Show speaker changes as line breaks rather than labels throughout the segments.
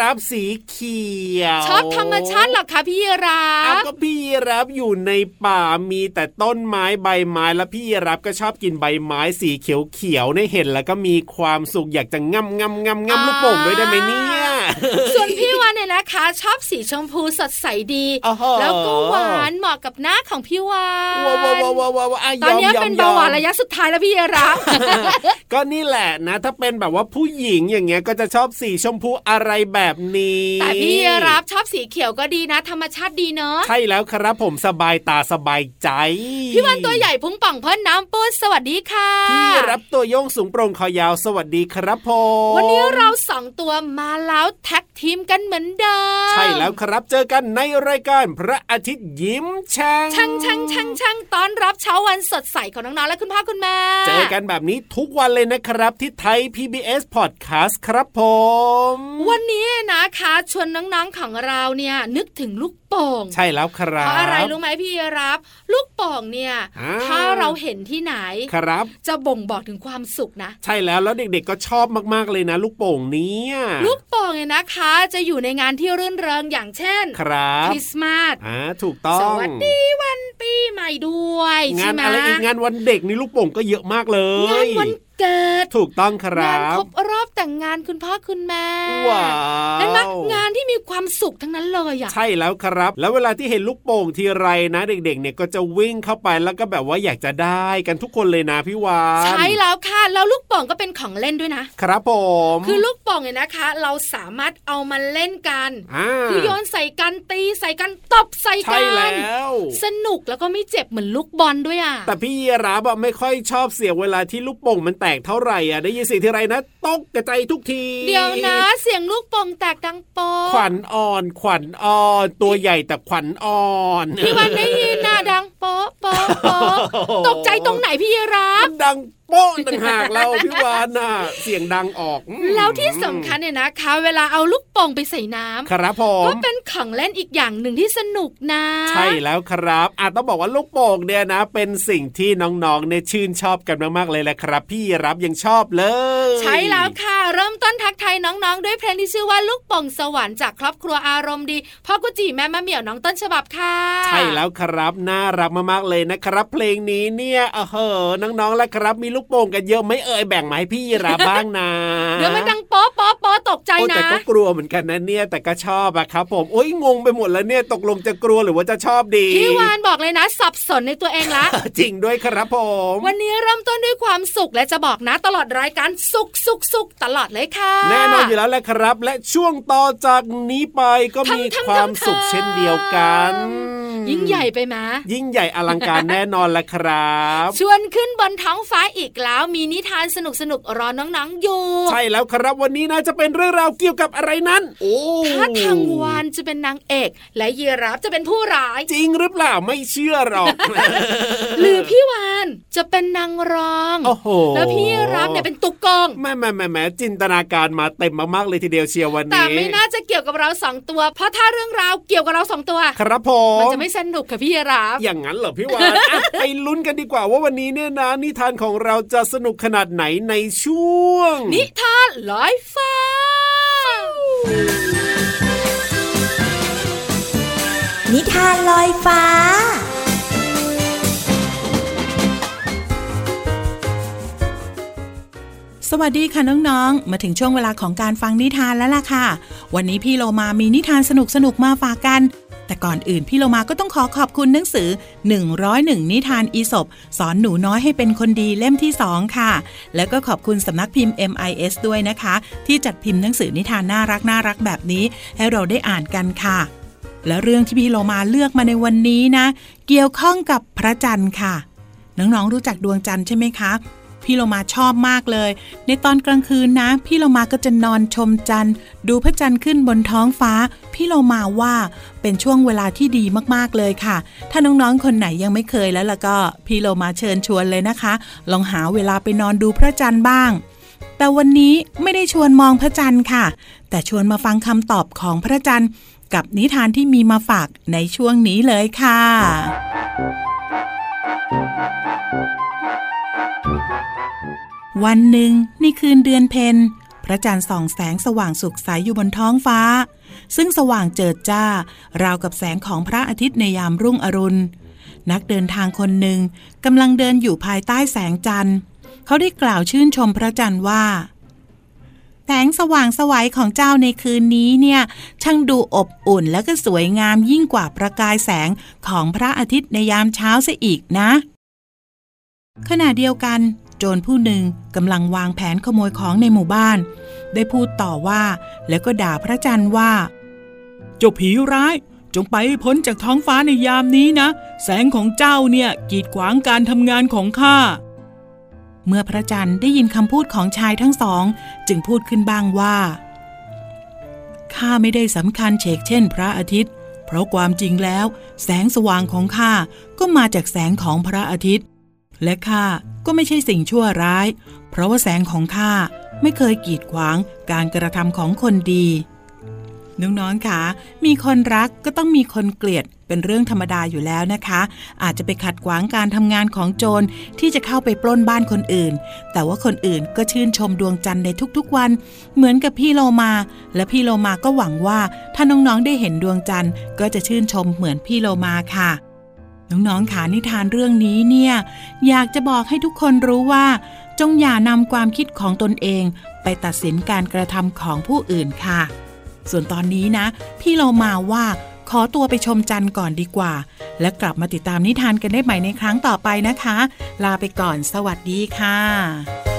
รั
บสีเขี
ยว
ช
อบ
ธรรมชาติหรอคะพี่รับ
ก็พี่รับอยู่ในป่ามีแต่ต้นไม้ใบไม้แล้วพี่รับก็ชอบกินใบไม้สีเขียวเขียวได้เห็นแล้วก็มีความสุขอยากจะง่ำง่ำง่ำง่ำลูกโป่งด้วยได้ไหมเนี่ย
ส่วนพี่วัน นะคะ ชอบสีชมพูสดใสดี แล้วก็หวานเหมาะกับหน้าของพี่วานตอนนี้เป็นเบาหวานระยะสุดท้ายแล้วพี่รับ
ก็นี่แหละนะ ถ้าเป็นแบบว่าผู้หญิงอย่างเงี้ยก็จะชอบสีชมพูอะไรแบบนี้
แต่พี่รับชอบสีเขียวก็ดีนะ ธรรมชาติดีเนาะ
ใช่แล้วครับผมสบายตาสบายใจ
พี่วันตัวใหญ่พุงป่องพ่นน้ำปูดสวัสดีค่ะ
พี่รับตัวโยงสูงโปร่งคอยาวสวัสดีครับผม
วันนี้เราสองตัวมาแล้วแท็กทีมกันเหมือนเดิม
ใช่แล้วครับเจอกันในรายการพระอาทิตย์ยิ้มแฉ่ง
ช่างช่างช่างช่างต้อนรับเช้าวันสดใสของน้องๆและคุณพ่อคุณแม่
เจอกันแบบนี้ทุกวันเลยนะครับที่ไทย PBS Podcast ครับผม
วันนี้นะคะชวนน้องๆของเราเนี่ยนึกถึงลูกโป่ง
ใช่แล้วครับ
เพราะอะไรรู้ไหมพี่รับ ลูกโป่งเนี่ย
อ่า
ถ้าเราเห็นที่ไหน
ครับ
จะบ่งบอกถึงความสุขนะ
ใช่แล้วแล้วเด็กๆก็ชอบมากๆเลยนะ ลูกโป่งเนี้
ลูกโป่งเนี่ยนะคะจะอยู่ในงานที่รื่นเริงอย่างเช่น
ครับ
คริสต์มาส
อ่าถูกต้อง
สวัสดีวันปีใหม่ด้วย
งา
ใช่
น
ไหม
อะไรอีกงานวันเด็กนี่ลูกโป่งก็เยอะมากเลย
งานวันเกิด
ถูกต้องครั
งาน
บ
ครบรอบแต่งงานคุณพ่อคุณแม่
ว้า
เห็นไหม
ว
งานที่มีความสุขทั้งนั้นเลยอะ
ใช่แล้วครับ แล้วเวลาที่เห็นลูกโป่งทีไรนะ เด็กๆ เนี่ยก็จะวิ่งเข้าไปแล้วก็แบบว่าอยากจะได้กันทุกคนเลยนะพี่วาน
ใช่แล้วค่ะแล้วลูกโป่งก็เป็นของเล่นด้วยนะ
ครับผม
คือลูกโป่งเนี่ยนะคะ เราสามารถเอามาเล่นกัน
อ่า
คือโยนใส่กันตีใส่กันตบใส่
ใช่
กั
แล้ว
สนุกแล้วก็ไม่เจ็บเหมือนลูกบอลด้วยอะ
แต่พี่ยีราบอะไม่ค่อยชอบเสียงเวลาที่ลูกโป่งมันแตกเท่าไหร่อะได้ยินเสียงทีไรนะตกกระจายทุกที
เดี๋ยวนะเสียงลูกโป่งแตกดังโป๊ะ
ขวัญอ่อนขวัญอ่อน ตัวใหญ่แต่ขวัญอ่อน
พี่วันได้ยินนะดังโป๊ะโป๊ะโป๊ะตกใจตรงไหนพี่ยีรา
มั
ฟ
นดังโป๊ะต่างหากเราพี่วานน่ะเสียงดังออกอืม
แล้วที่สำคัญเนี่ยนะคะ เวลาเอาลูกโป่งไปใส่น้ำ
ครับผม
ก็เป็นของเล่นอีกอย่างหนึ่งที่สนุกนะ
ใช่แล้วครับอาจต้องบอกว่าลูกโป่งเนี่ยนะ เป็นสิ่งที่น้องๆเนี่ยชื่นชอบกันมากๆเลยแหละครับ พี่รับยังชอบเลย
ใช่แล้วค่ะ เริ่มต้นทักทายน้องๆ ด้วยเพลงที่ชื่อว่าลูกโป่งสวรรค์จากครอบครัวอารมณ์ดีพ่อกุจิแม่มะเหมี่ยวน้องต้นฉบับค่ะ
ใช่แล้วครับน่ารักมากๆเลยนะครับ เพลงนี้เนี่ยเออเหอะน้องๆแล้วครับมีลูกโป่งกันเยอะไม่เอ่ยแบ่งมาให้พี่ราบ้างนะ
เดี๋ยวมันดังโป๊ กใจ
โอ้
นะ
แต่ก็กลัวเหมือนกันนะเนี่ยแต่ก็ชอบอะครับ ผมโอ้ยงงไปหมดแล้วเนี่ยตกลงจะกลัวหรือว่าจะชอบดี
พี่วานบอกเลยนะ สับสนในตัวเองละ
จริงด้วยครับผม
วันนี้เริ่มต้นด้วยความสุขและจะบอกนะ ตลอดรายการสุขสุขสุขตลอดเลยค่ะ
แน่นอนอยู่แล้วแหละครับ และช่วงต่อจากนี้ไปก็มี
ทำๆๆ
ความสุขเช่นเดียวกัน
ยิ่งใหญ่ไปไหม
ยิ่งใหญ่อลังการแน่นอนแหละครับ
ชวนขึ้นบนท้องฟ้าอีกแล้วมีนิทานสนุกสนุกๆรอน้องๆอยู่
ใช่แล้วครับวันนี้นะจะเป็นเรื่องราวเกี่ยวกับอะไรนั้น โอ้
ถ้าทางวานจะเป็นนางเอก และยีราฟจะเป็นผู้ร้าย
จริงหรือเปล่าไม่เชื่อหรอก
หรือพี่วานจะเป็นนางรอง
โอ้โห
แล้วพี่รับเนี่ยเป็นตุกกอง
แม่แม่แม่แม่จินตนาการมาเต็มมากๆเลยทีเดียวเชียววัน
แต่
นี้
ไม่น่าจะเกี่ยวกับเราสองตัว เพราะถ้าเรื่องราวเกี่ยวกับเราสองตัว
ครับผ
มัน
ม
จะไม่สนุกค่ะพี่รับ
อย่างนั้นเหรอพี่วานอะไปลุ้นกันดีกว่าว่าวันนี้เนี่ยนะนิทานของเราจะสนุกขนาดไหนในช่วง
นิทานลอยฟ้า
นิทานลอยฟ้า
สวัสดีค่ะน้องๆ มาถึงช่วงเวลาของการฟังนิทานแล้วล่ะค่ะ วันนี้พี่โลมามีนิทานสนุกๆ มาฝากกัน แต่ก่อนอื่นพี่โลมาก็ต้องขอขอบคุณหนังสือ 101 นิทานอีสบสอนหนูน้อยให้เป็นคนดีเล่มที่ 2 ค่ะ แล้วก็ขอบคุณสำนักพิมพ์ MIS ด้วยนะคะ ที่จัดพิมพ์หนังสือนิทานน่ารักน่ารักแบบนี้ ให้เราได้อ่านกันค่ะ และเรื่องที่พี่โลมาเลือกมาในวันนี้นะ เกี่ยวข้องกับพระจันทร์ค่ะน้องๆรู้จักดวงจันทร์ใช่ไหมคะ พี่โลมาชอบมากเลย ในตอนกลางคืนนะ พี่โลมาก็จะนอนชมจันทร์ ดูพระจันทร์ขึ้นบนท้องฟ้า พี่โลมาว่าเป็นช่วงเวลาที่ดีมากๆเลยค่ะ ถ้าน้องๆคนไหนยังไม่เคยแล้วล่ะก็พี่โลมาเชิญชวนเลยนะคะ ลองหาเวลาไปนอนดูพระจันทร์บ้าง แต่วันนี้ไม่ได้ชวนมองพระจันทร์ค่ะ แต่ชวนมาฟังคำตอบของพระจันทร์ กับนิทานที่มีมาฝากในช่วงนี้เลยค่ะ วันหนึ่งในคืนเดือนเพ็ญพระจันทร์ส่องแสงสว่างสุขใสอยู่บนท้องฟ้า ซึ่งสว่างเจิดจ้า ราวกับแสงของพระอาทิตย์ในยามรุ่งอรุณ นักเดินทางคนหนึ่งกำลังเดินอยู่ภายใต้แสงจันทร์ เขาได้กล่าวชื่นชมพระจันทร์ว่า แสงสว่างสวัยของเจ้าในคืนนี้เนี่ย ช่างดูอบอุ่นและก็สวยงามยิ่งกว่าประกายแสงของพระอาทิตย์ในยามเช้าเสียอีกนะ ขณะเดียวกัน โจรผู้หนึ่งกำลังวางแผนขโมยของในหมู่บ้าน ได้พูดต่อว่า แล้วก็ด่าพระจันทร์ว่า เจ้าผีร้าย จงไปพ้นจากท้องฟ้าในยามนี้นะ แสงของเจ้าเนี่ยกีดขวางการทำงานของข้าเมื่อพระจันทร์ได้ยินคำพูดของชายทั้งสอง จึงพูดขึ้นบ้างว่าข้าไม่ได้สำคัญเฉกเช่นพระอาทิตย์ เพราะความจริงแล้ว แสงสว่างของข้าก็มาจากแสงของพระอาทิตย์ และข้า ก็ไม่ใช่สิ่งชั่วร้าย เพราะว่าแสงของข้าไม่เคยกีดขวางการกระทำของคนดีน้องๆค่ะ มีคนรักก็ต้องมีคนเกลียดเป็นเรื่องธรรมดาอยู่แล้วนะคะ อาจจะไปขัดขวางการทำงานของโจรที่จะเข้าไปปล้นบ้านคนอื่น แต่ว่าคนอื่นก็ชื่นชมดวงจันทร์ในทุกๆวัน เหมือนกับพี่โลมา และพี่โลมาก็หวังว่า ถ้าน้องๆได้เห็นดวงจันทร์ก็จะชื่นชมเหมือนพี่โลมาค่ะ น้องๆค่ะนิทานเรื่องนี้เนี่ยอยากจะบอกให้ทุกคนรู้ว่า จงอย่านำความคิดของตนเองไปตัดสินการกระทำของผู้อื่นค่ะ ส่วนตอนนี้นะ พี่เรามาว่าขอตัวไปชมจันทร์ก่อนดีกว่า และกลับมาติดตามนิทานกันได้ใหม่ในครั้งต่อไปนะคะ ลาไปก่อนสวัสดีค่ะ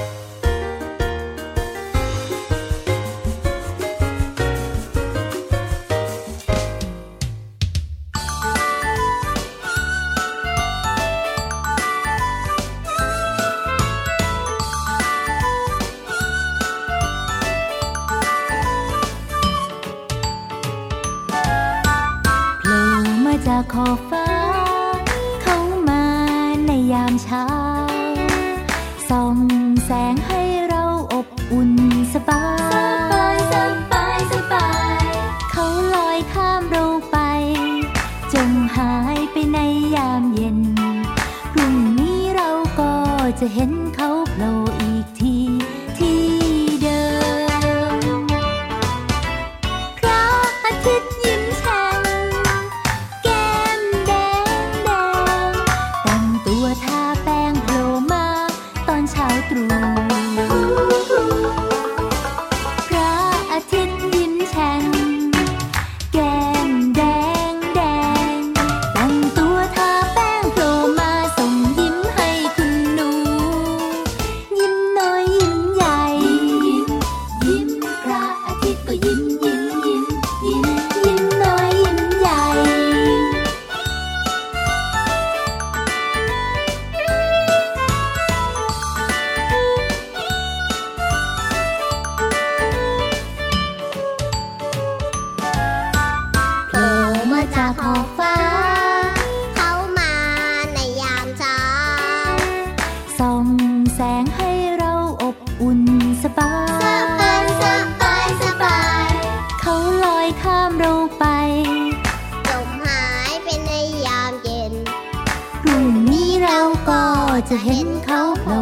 วทาแป้งโผล่มา ตอนเช้าตรู่
เรา
ไป
จมหายไปในยามเย็น
พรุ่งนี้เราก็จะเห็นเขาโผล่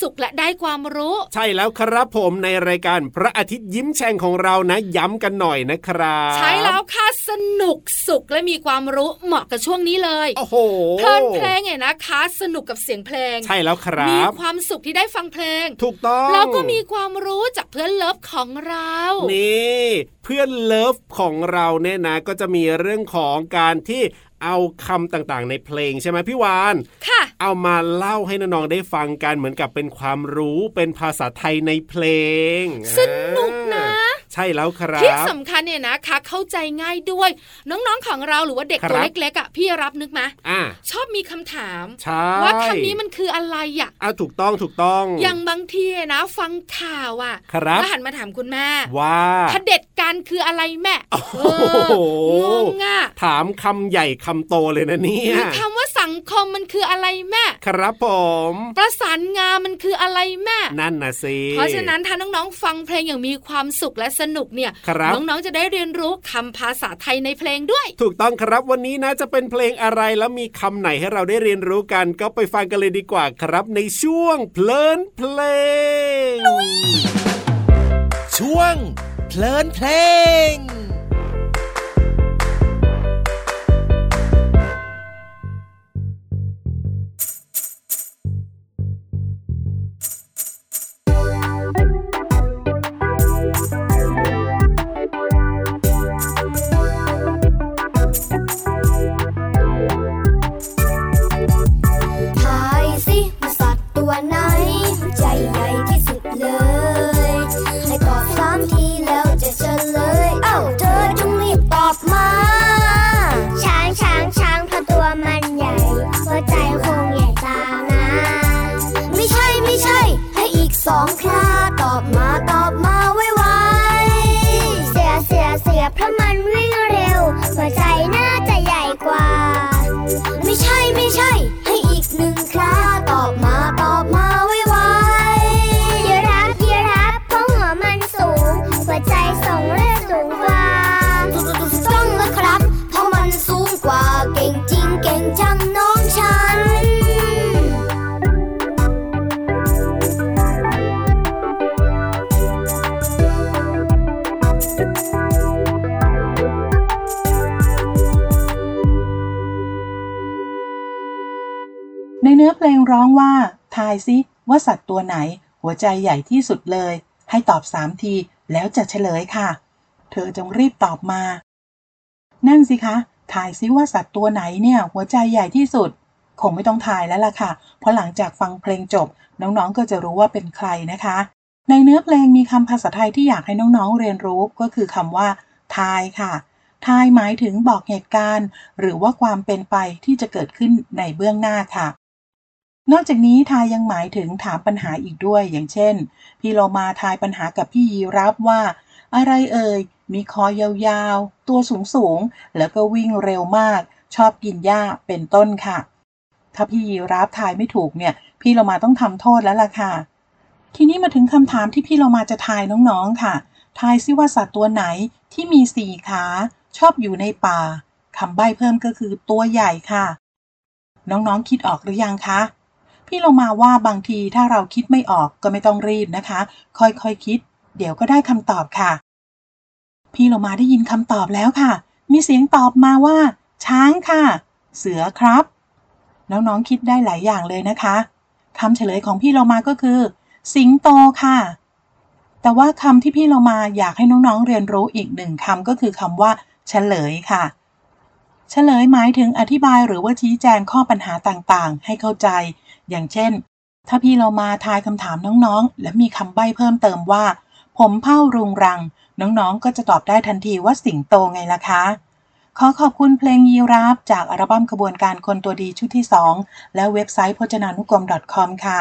สุ
ขและได้ความรู้
ใช่แล้วครับผมในรายการพระอาทิตย์ยิ้มแฉ่งของเรานะ ย้ำกันหน่อยนะครับ
ใช่แล้วค่ะสนุกสุขและมีความรู้เหมาะกับช่วงนี้เลย
โอ้โห
เพลินเพลงเนี่ยนะคะ สนุกกับเสียงเพลง
ใช่แล้วครับมี
ความสุขที่ได้ฟังเพลง
ถูกต้อง
แล้วก็มีความรู้จากเพื่อนเลิฟของเรา
นี่เพื่อนเลิฟของเราเนี่ยนะ ก็จะมีเรื่องของการที่เอาคำต่างๆ ในเพลงใช่ไหมพี่วาน
ค่ะ
เอามาเล่าให้น้องๆได้ฟังกันเหมือนกับเป็นความรู้เป็นภาษาไทยในเพลง
สนุกนะ
อ่าใช่แล้วครั
ที่
บ
สำคัญเนี่ยนะคะเข้าใจง่ายด้วย น้องๆของเราหรือว่าเด็ก
ครับ
ตัวเล็กๆอะพี่รับนึกไหม
อ่า
ชอบมีคำถาม
ใช่
ว่าคำนี้มันคืออะไรอะ
อ่าถูกต้องถูกต้อง
อย่างบางทีนะ ฟังข่าวอะ
ครับ
แล้วหันมาถามคุณแม่
ว่า
เผด็จการคืออะไรแม่
โอ้
เอ
โห
องงอะ
ถามคำใหญ่คำโตเลยนะเนี่
ห
ย
รือคำว่า สังคมมันคืออะไรแม่
ครับผม
ประสานงานมันคืออะไรแม่
นั่นนะสิ
เพราะฉะนั้นถ้าน้องๆฟังเพลงอย่างมีความสุขและสนุกเนี่ย
ครับ
น้องๆจะได้เรียนรู้คำภาษาไทยในเพลงด้วย
ถูกต้องครับวันนี้นะจะเป็นเพลงอะไรแล้วมีคำไหนให้เราได้เรียนรู้กัน ก็ไปฟังกันเลยดีกว่าครับในช่วงเพลินเพลง
ช่วงเพลินเพลง
ในเนื้อเพลงร้อง
ว่า ทายซิว่าสัตว์ตัวไหน หัวใจใหญ่ที่สุดเลย ให้ตอบสามที แล้วจะเฉลยค่ะ เธอจงรีบตอบมา นั่นสิคะ ทายซิว่าสัตว์ตัวไหนเนี่ย หัวใจใหญ่ที่สุด คงไม่ต้องทายแล้วล่ะค่ะ เพราะหลังจากฟังเพลงจบ น้องๆก็จะรู้ว่าเป็นใครนะคะ ในเนื้อเพลงมีคำภาษาไทยที่อยากให้น้องๆเรียนรู้ก็คือคำว่า ทายค่ะทายหมายถึงบอกเหตุการณ์ หรือว่าความเป็นไปที่จะเกิดขึ้นในเบื้องหน้าค่ะ นอกจากนี้ทายยังหมายถึงถามปัญหาอีกด้วย อย่างเช่น พี่โลมาทายปัญหากับพี่ยีรับว่า อะไรเอ่ย มีคอยาวๆ ตัวสูงๆ แล้วก็วิ่งเร็วมาก ชอบกินหญ้าเป็นต้นค่ะ ถ้าพี่ยีรับทายไม่ถูกเนี่ย พี่โลมาต้องทำโทษแล้วล่ะค่ะ ทีนี้มาถึงคำถามที่พี่โลมาจะทายน้องๆค่ะ ทายซิว่าสัตว์ตัวไหนที่มีสี่ขา ชอบอยู่ในป่าคำใบ้เพิ่มก็คือตัวใหญ่ค่ะ น้องๆคิดออกหรือยังคะ พี่โลมาว่าบางทีถ้าเราคิดไม่ออกก็ไม่ต้องรีบนะคะ ค่อยๆคคิด เดี๋ยวก็ได้คำตอบค่ะ พี่โลมาได้ยินคำตอบแล้วค่ะ มีเสียงตอบมาว่า ช้างค่ะ เสือครับ น้องๆคิดได้หลายอย่างเลยนะคะคำเฉลยของพี่โลมาก็คือ สิงโตค่ะ แต่ว่าคำที่พี่โลมาอยากให้น้องๆเรียนรู้อีกหนึ่งคำก็คือคำว่า เฉลยค่ะเฉลยหมายถึงอธิบายหรือว่าชี้แจงข้อปัญหาต่างๆ ให้เข้าใจ อย่างเช่น ถ้าพี่เรามาทายคำถามน้องๆ และมีคำใบ้เพิ่มเติมว่า ผมเผ้ารุงรัง น้องๆ ก็จะตอบได้ทันทีว่าสิงโตไงล่ะคะ ขอขอบคุณเพลงยีราฟจากอัลบั้มกระบวนการคนตัวดีชุดที่ 2 และเว็บไซต์พจนานุกรม .com ค่ะ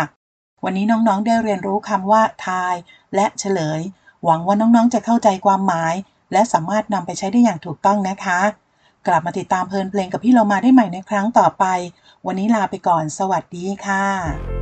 วันนี้น้องๆ ได้เรียนรู้คำว่าทาย และเฉลย หวังว่าน้องๆ จะเข้าใจความหมาย และสามารถนำไปใช้ได้อย่างถูกต้องนะคะ กลับมาติดตามเพลินเพลงกับพี่เรามาได้ใหม่ในครั้งต่อไป วันนี้ลาไปก่อน สวัสดีค่ะ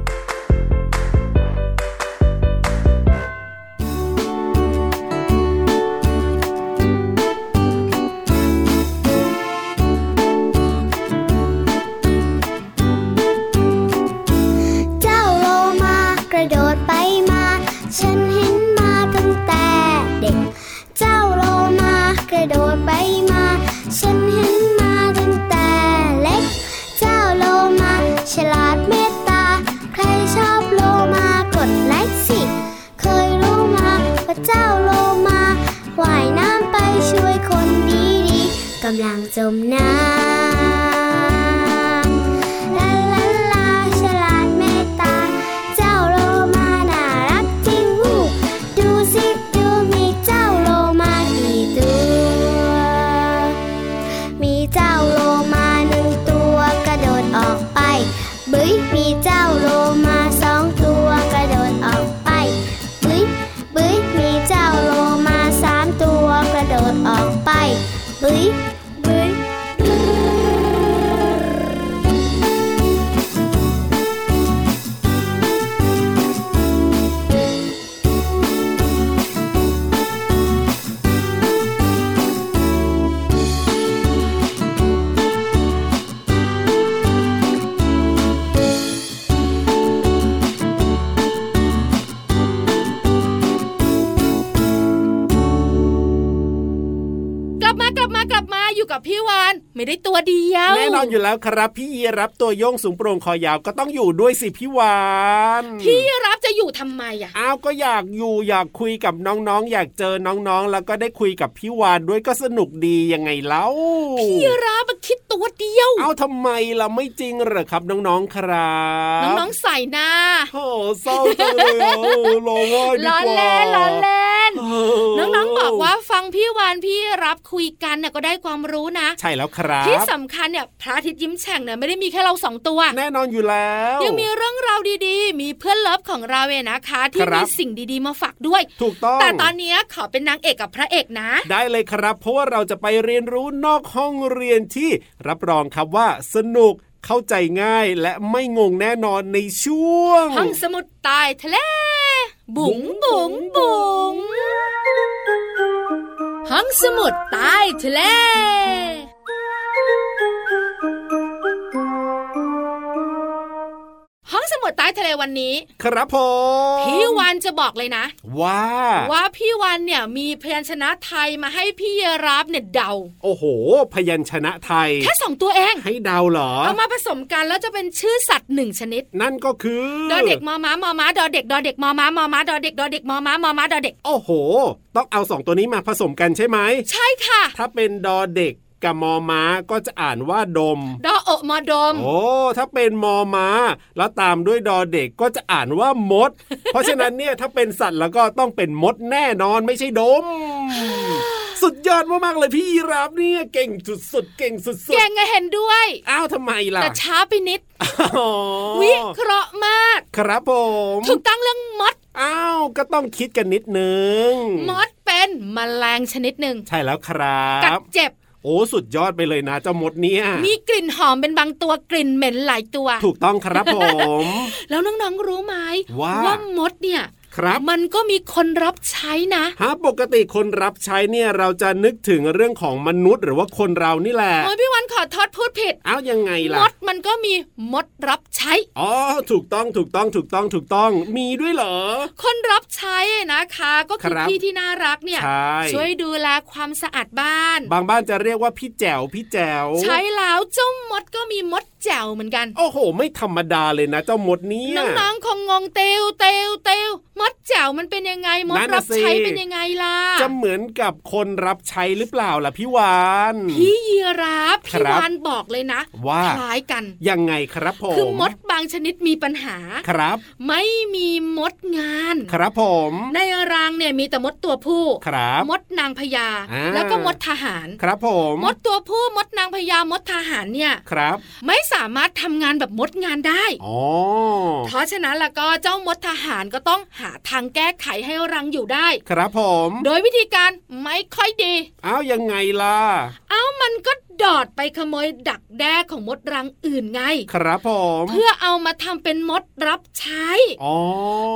ำ
ลังจมน้ำ กับ
พี่วานไม่ได้ตัวเดียว
แน่นอนอยู่แล้วครับพี่ยีรับตัวโยงสูงโปร่งคอยาวก็ต้องอยู่ด้วยสิพี่วาน
พี่รับจะอยู่ทำไมอะ
อ้าวก็อยากอยู่อยากคุยกับน้องๆ อยากเจอน้องๆ แล้วก็ได้คุยกับพี่วานด้วยก็สนุกดียังไงเล่า
พี่รับมาคิดตัวเดียว
เอาทำไมล่ะไม่จริงเหรอครับน้องๆครับ
น้องๆใส่หน้า
โอ้เศร้าจังเลยอะเออร้องไห้ดี
ล้อก
ว่า
เล่นล้อเล่น
เน้
องๆบอกว่าฟังพี่วานพี่รับคุยกันเนี่ยก็ได้ความรู้นะ
ใช่แล้วครับ
ที่สำคัญเนี่ยพระอาทิตย์ยิ้มแฉ่งเนี่ยไม่ได้มีแค่เราสองตัว
แน่นอนอยู่แล้ว
ยังมีเรื่องราวดีๆ มีเพื่อนเลิฟของเราเองนะคะ ที่
ครั
มี
บ
สิ่งดีๆมาฝากด้วย
ถูกต้อง
แต่ตอนนี้ขอเป็นนางเอกกับพระเอกนะ
ได้เลยครับ เพราะว่าเราจะไปเรียนรู้นอกห้องเรียนที่รับรองครับว่าสนุกเข้าใจง่ายและไม่งงแน่นอนในช่วง
ห้องสมุดใต้ทะเลบุ๋งบุ๋งบุ๋ง ห้องสมุดใต้ทะเล ดใต้ทะเลวันนี้
ครับผม
พี่วานจะบอกเลยนะ
ว่า
ว่าพี่วันเนี่ยมีพยัญชนะไทยมาให้พี่รับเนี่ยเดา
โอ้โห พยัญชนะไทย
แค่สองตัวเอง
ให้เดาเหรอ
เอามาผสมกันแล้วจะเป็นชื่อสัตว์หนึ่งชนิด
นั่นก็คือ
ดอเด็กมอม้ามอม้าดอเด็กดอเด็กมอม้ามอม้าดอเด็กดอเด็กมอม้ามอม้าดอเด็ก
โอ้โห ต้องเอาสองตัวนี้มาผสมกันใช่ไหม
ใช่ค่ะ
ถ้าเป็นดอเด็ก กับมอม้าก็จะอ่านว่าดม
ดอโอะมอดม
โอ้ ถ้าเป็นมอม้า แล้วตามด้วยดอเด็กก็จะอ่านว่ามด เพราะฉะนั้นเนี่ยถ้าเป็นสัตว์แล้วก็ต้องเป็นมดแน่นอนไม่ใช่ดม สุดยอดมากๆเลยพี่ยีรับเนี่ยเก่งสุดๆเก่งสุด
เก่งไงเห็นด้วย
ๆอ้าวทำไมล่ะ
แต่ช้าไปนิด
อ๋อ
วิเคราะห์มาก
ครับผม
ถูกตั้งเรื่องมด
อ้าวก็ต้องคิดกันนิดนึง
มดเป็นแมลงชนิดหนึ่ง
ใช่แล้วครั
กับดเจ็บ
โอ้สุดยอดไปเลยนะเจ้ามดเนี่ย
มีกลิ่นหอมเป็นบางตัวกลิ่นเหม็นหลายตัว
ถูกต้องครับผม
แล้วน้องๆรู้ไหม
ว่า
มดเนี่ย
ครับ
มันก็มีคนรับใช้นะ
ฮะปกติคนรับใช้เนี่ยเราจะนึกถึงเรื่องของมนุษย์หรือว่าคนเรานี่แหละ
โอ้ยพี่วันขอโทษพูดผิด
เอ้ายังไง
ม
ล่ะ
ดมันก็มีมดรับใช้
อ๋อถูกต้องถูกต้องถูกต้องถูกต้องมีด้วยเหรอ
คนรับใช้นะคะ ก็คือ
ครับ
พี่ที่น่ารักเนี่ย
ใช่
ช่วยดูแลความสะอาดบ้าน
บางบ้านจะเรียกว่าพี่แจ๋วพี่แจ๋ว
ใช้แล้วเจ้ามดก็มีมดแจ๋วเหมือนกัน
โอ้โห ไม่ธรรมดาเลยนะเจ้ามดเนี่ย
น้องๆคงงงเตวเตวเตวมดแจ๋วมันเป็นยังไงมด
นั่นน่ะ
รับใช้
สิ
เป็นยังไงล่ะ
จะเหมือนกับคนรับใช้หรือเปล่าล่ะพี่วาน
พี่ยีราฟ
ครั
พี่
บ
วานบอกเลยนะ
ว่า
คล้ายกัน
ยังไงครับผม
คือมดบางชนิดมีปัญหา
ครับ
ไม่มีมดงาน
ครับผม
ในรังเนี่ยมีแต่มดตัวผู้
ครับ
มดนางพญา
อ่า
แล้วก็มดทหาร
ครับผม
มดตัวผู้มดนางพญามดทหารเนี่ย
ครับ
ไม่สามารถทำงานแบบมดงานได้
อ๋อ
เพราะฉะนั้นแล้วก็เจ้ามดทหารก็ต้องหาทางแก้ไขให้รังอยู่ได้
ครับผม
โดยวิธีการไม่ค่อยดี
เอ้ายังไงล่ะ
เอ้ามันก็ ดอดไปขโมยดักแด้ของมดรังอื่นไง
ครับผม
เพื่อเอามาทำเป็นมดรับใช้
อ๋อ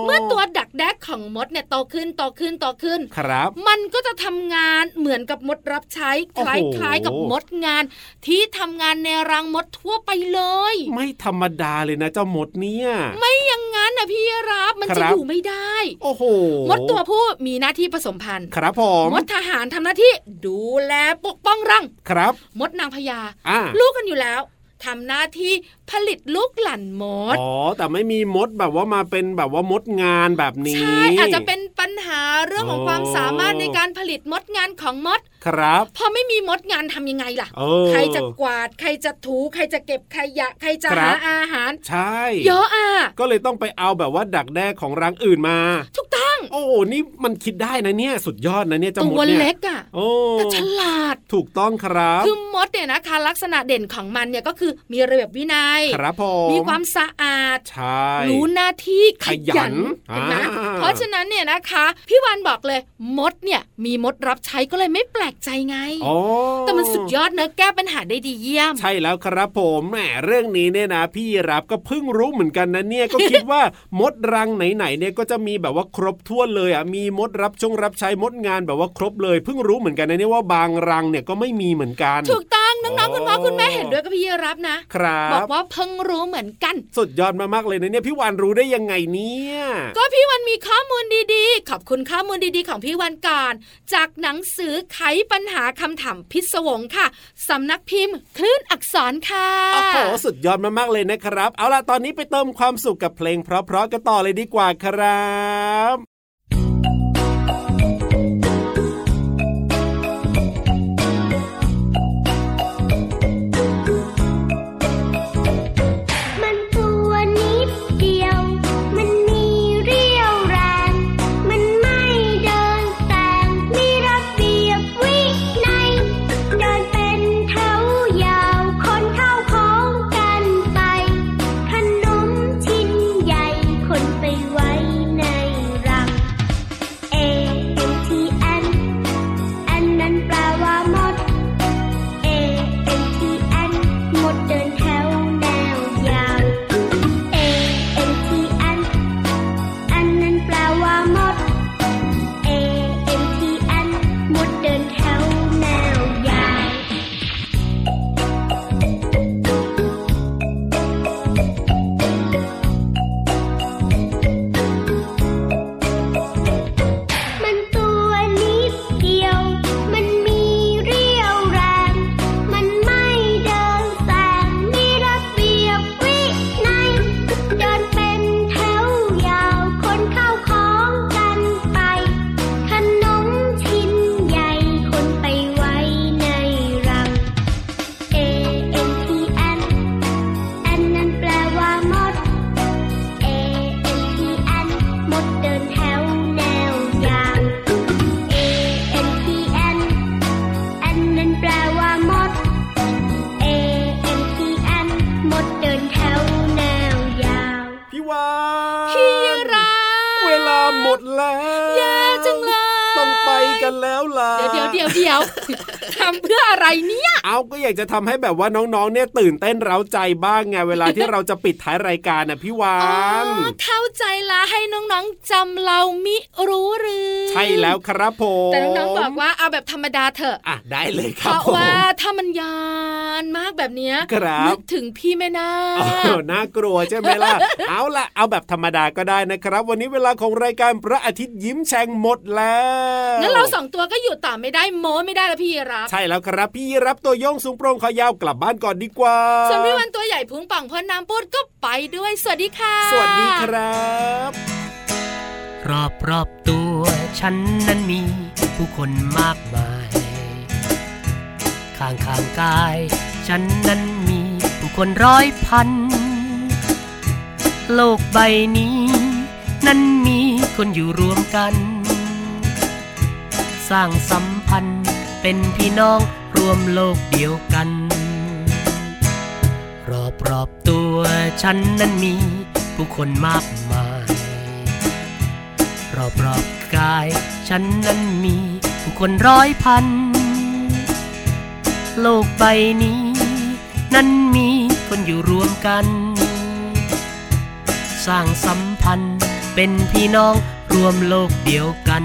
เมื่อตัวดักแด้ของมดเนี่ยโตขึ้นโตขึ้นโตขึ้น
ครับ
มันก็จะทำงานเหมือนกับมดรับใช้
โอ้
ค
โห
ล้ายๆกับมดงาน ที่ทำงานในรังมดทั่วไปเลย
ไม่ธรรมดาเลยนะเจ้ามดเนี่ย
ไม่อย่างนั้นนะพี่รับมัน
ค
จะ
รับ
อยู่ไม่ได้
โอ้โห
มดตัวผู้มีหน้าที่ผสมพันธุ์
ครับผม
มดทหารทำหน้าที่ดูแลปกป้องรัง
ครับ
มดนางพญา
อ่า
ลูกกันอยู่แล้วทำหน้าที่ผลิตลูกหลั่นมด
อ๋อ แต่ไม่มีมดแบบว่ามาเป็นแบบว่ามดงานแบบนี้
ใช่ อาจจะเป็นปัญหาเรื่องของ
โอ้
ความสามารถในการผลิตมดงานของมด
ครับ
พอไม่มีมดงานทำยังไงล่ะ
เออ
ใครจะกวาด ใครจะถู ใครจะเก็บขยะ ใครจะ
ครั
หา
บ
อาหาร
ใช่
เยอะอะ
ก็เลยต้องไปเอาแบบว่าดักแด้ของรังอื่นมา
ถูกต้อง
โอ้โห นี่มันคิดได้นะเนี่ย สุดยอดนะเนี่ยเจ้าม
ตั
ด
ว
เนี่ย
เล็กอะ
โอ้
แต่ฉลาด
ถูกต้องครับ
คือมดเนี่ยนะคะ ลักษณะเด่นของมันเนี่ยก็คือมีระเบียบวินัย
ครับผม
มีความสะอาด
ใช่
รู้หน้าที่ข
ขยั
ยั
น
นเห็นไหม
อ่า
เพราะฉะนั้นเนี่ยนะคะ พี่วานบอกเลยมดเนี่ยมีมดรับใช้ก็เลยไม่แปลกใจไง
โอ้
แต่มันสุดยอดเนอะแก้ปัญหาได้ดีเยี่ยม
ใช่แล้วครับผมแหมเรื่องนี้เนี่ยนะ พี่รับก็เพิ่งรู้เหมือนกันนะเนี่ยก็คิดว่ามดรังไหนๆเนี่ยก็จะมีแบบว่าครบทั่วเลยอะมีมดรับชงรับใช้มดงานแบบว่าครบเลยเพิ่งรู้เหมือนกันนะเนี่ยว่าบางรังเนี่ยก็ไม่มีเหมือนกัน
ถูกต้อง น้องๆคุณพ่อคุณแม่เห็นด้วยกับพี่รับนะ
ครั
บอบกว่าเพิ่งรู้เหมือนกัน
สุดยอดมากๆเลยนะเนี่ยพี่วานรู้ได้ยังไงเนี่ย
ก็พี่วันมีข้อมูลดีๆ ขอบคุณข้อมูลดีๆ ของพี่วันก่อนจากหนังสือไขปัญหาคำถามพิศวงค่ะสำนักพิมพ์ คลื่นอักษรค่ะ
โอ้โหสุดยอดมากๆเลยนะครับ เอาล่ะตอนนี้ไปเติมความสุขกับเพลงเพราะๆกันต่อเลยดีกว่าครับ
กันแล้วล่ะ เดี๋ยวเดี๋ยวเดี๋ยว
เดี๋
ย
ว
ทำเพื่ออะไรเนี่ย
เอาก็อยากจะทำให้แบบว่าน้องๆ เนี่ยตื่นเต้นเร้าใจบ้างไงเวลาที่เราจะปิดท้ายรายการน่ะพี่วา
อ๋อนเข้าใจละให้น้องๆจำเรามิรู้หรือ
ใช่แล้วครับผม
แต่น้องๆบอกว่าเอาแบบธรรมดาเถอะ
อะได้เลยค
เพ
รับ
ราะ
ผม
ว่าถ้ามันยานมากแบบเนี้ย
ครับ
นึกถึงพี่แม่นา
โอ้โหน่ากลัวใช่ไหมล่ะ เอาล่ะ เอาแบบธรรมดาก็ได้นะครับ วันนี้เวลาของรายการพระอาทิตย์ยิ้มแฉ่งหมดแล้ว
งั้นเราสองตัวก็อยู่ต่อไม่ได้โม้ไม่ได้แล้วพี่รับ
ใช่แล้วครับพี่รับตัวโยงสูงโปร่งคอยาวกลับบ้านก่อนดีกว่า
ส่วนพี่วันตัวใหญ่พุงป่องพ่นน้ำปูดก็ไปด้วย สวัสดีค่ะ
สวัสดีครับ
รอบรอบตัวฉันนั้นมีผู้คนมากมาย ข้างข้างกาย ฉันนั้นมีผู้คนร้อยพัน โลกใบนี้ นั้นมีคนอยู่รวมกัน สร้างสัมพันธ์ เป็นพี่น้องรวมโลกเดียวกัน รอบรอบตัวฉันนั้นมีผู้คนมากมาย รอบรอบกายฉันนั้นมีผู้คนร้อยพัน โลกใบนี้ นั้นมีคนอยู่รวมกัน สร้างสัมพันธ์เป็นพี่น้องรวมโลกเดียวกัน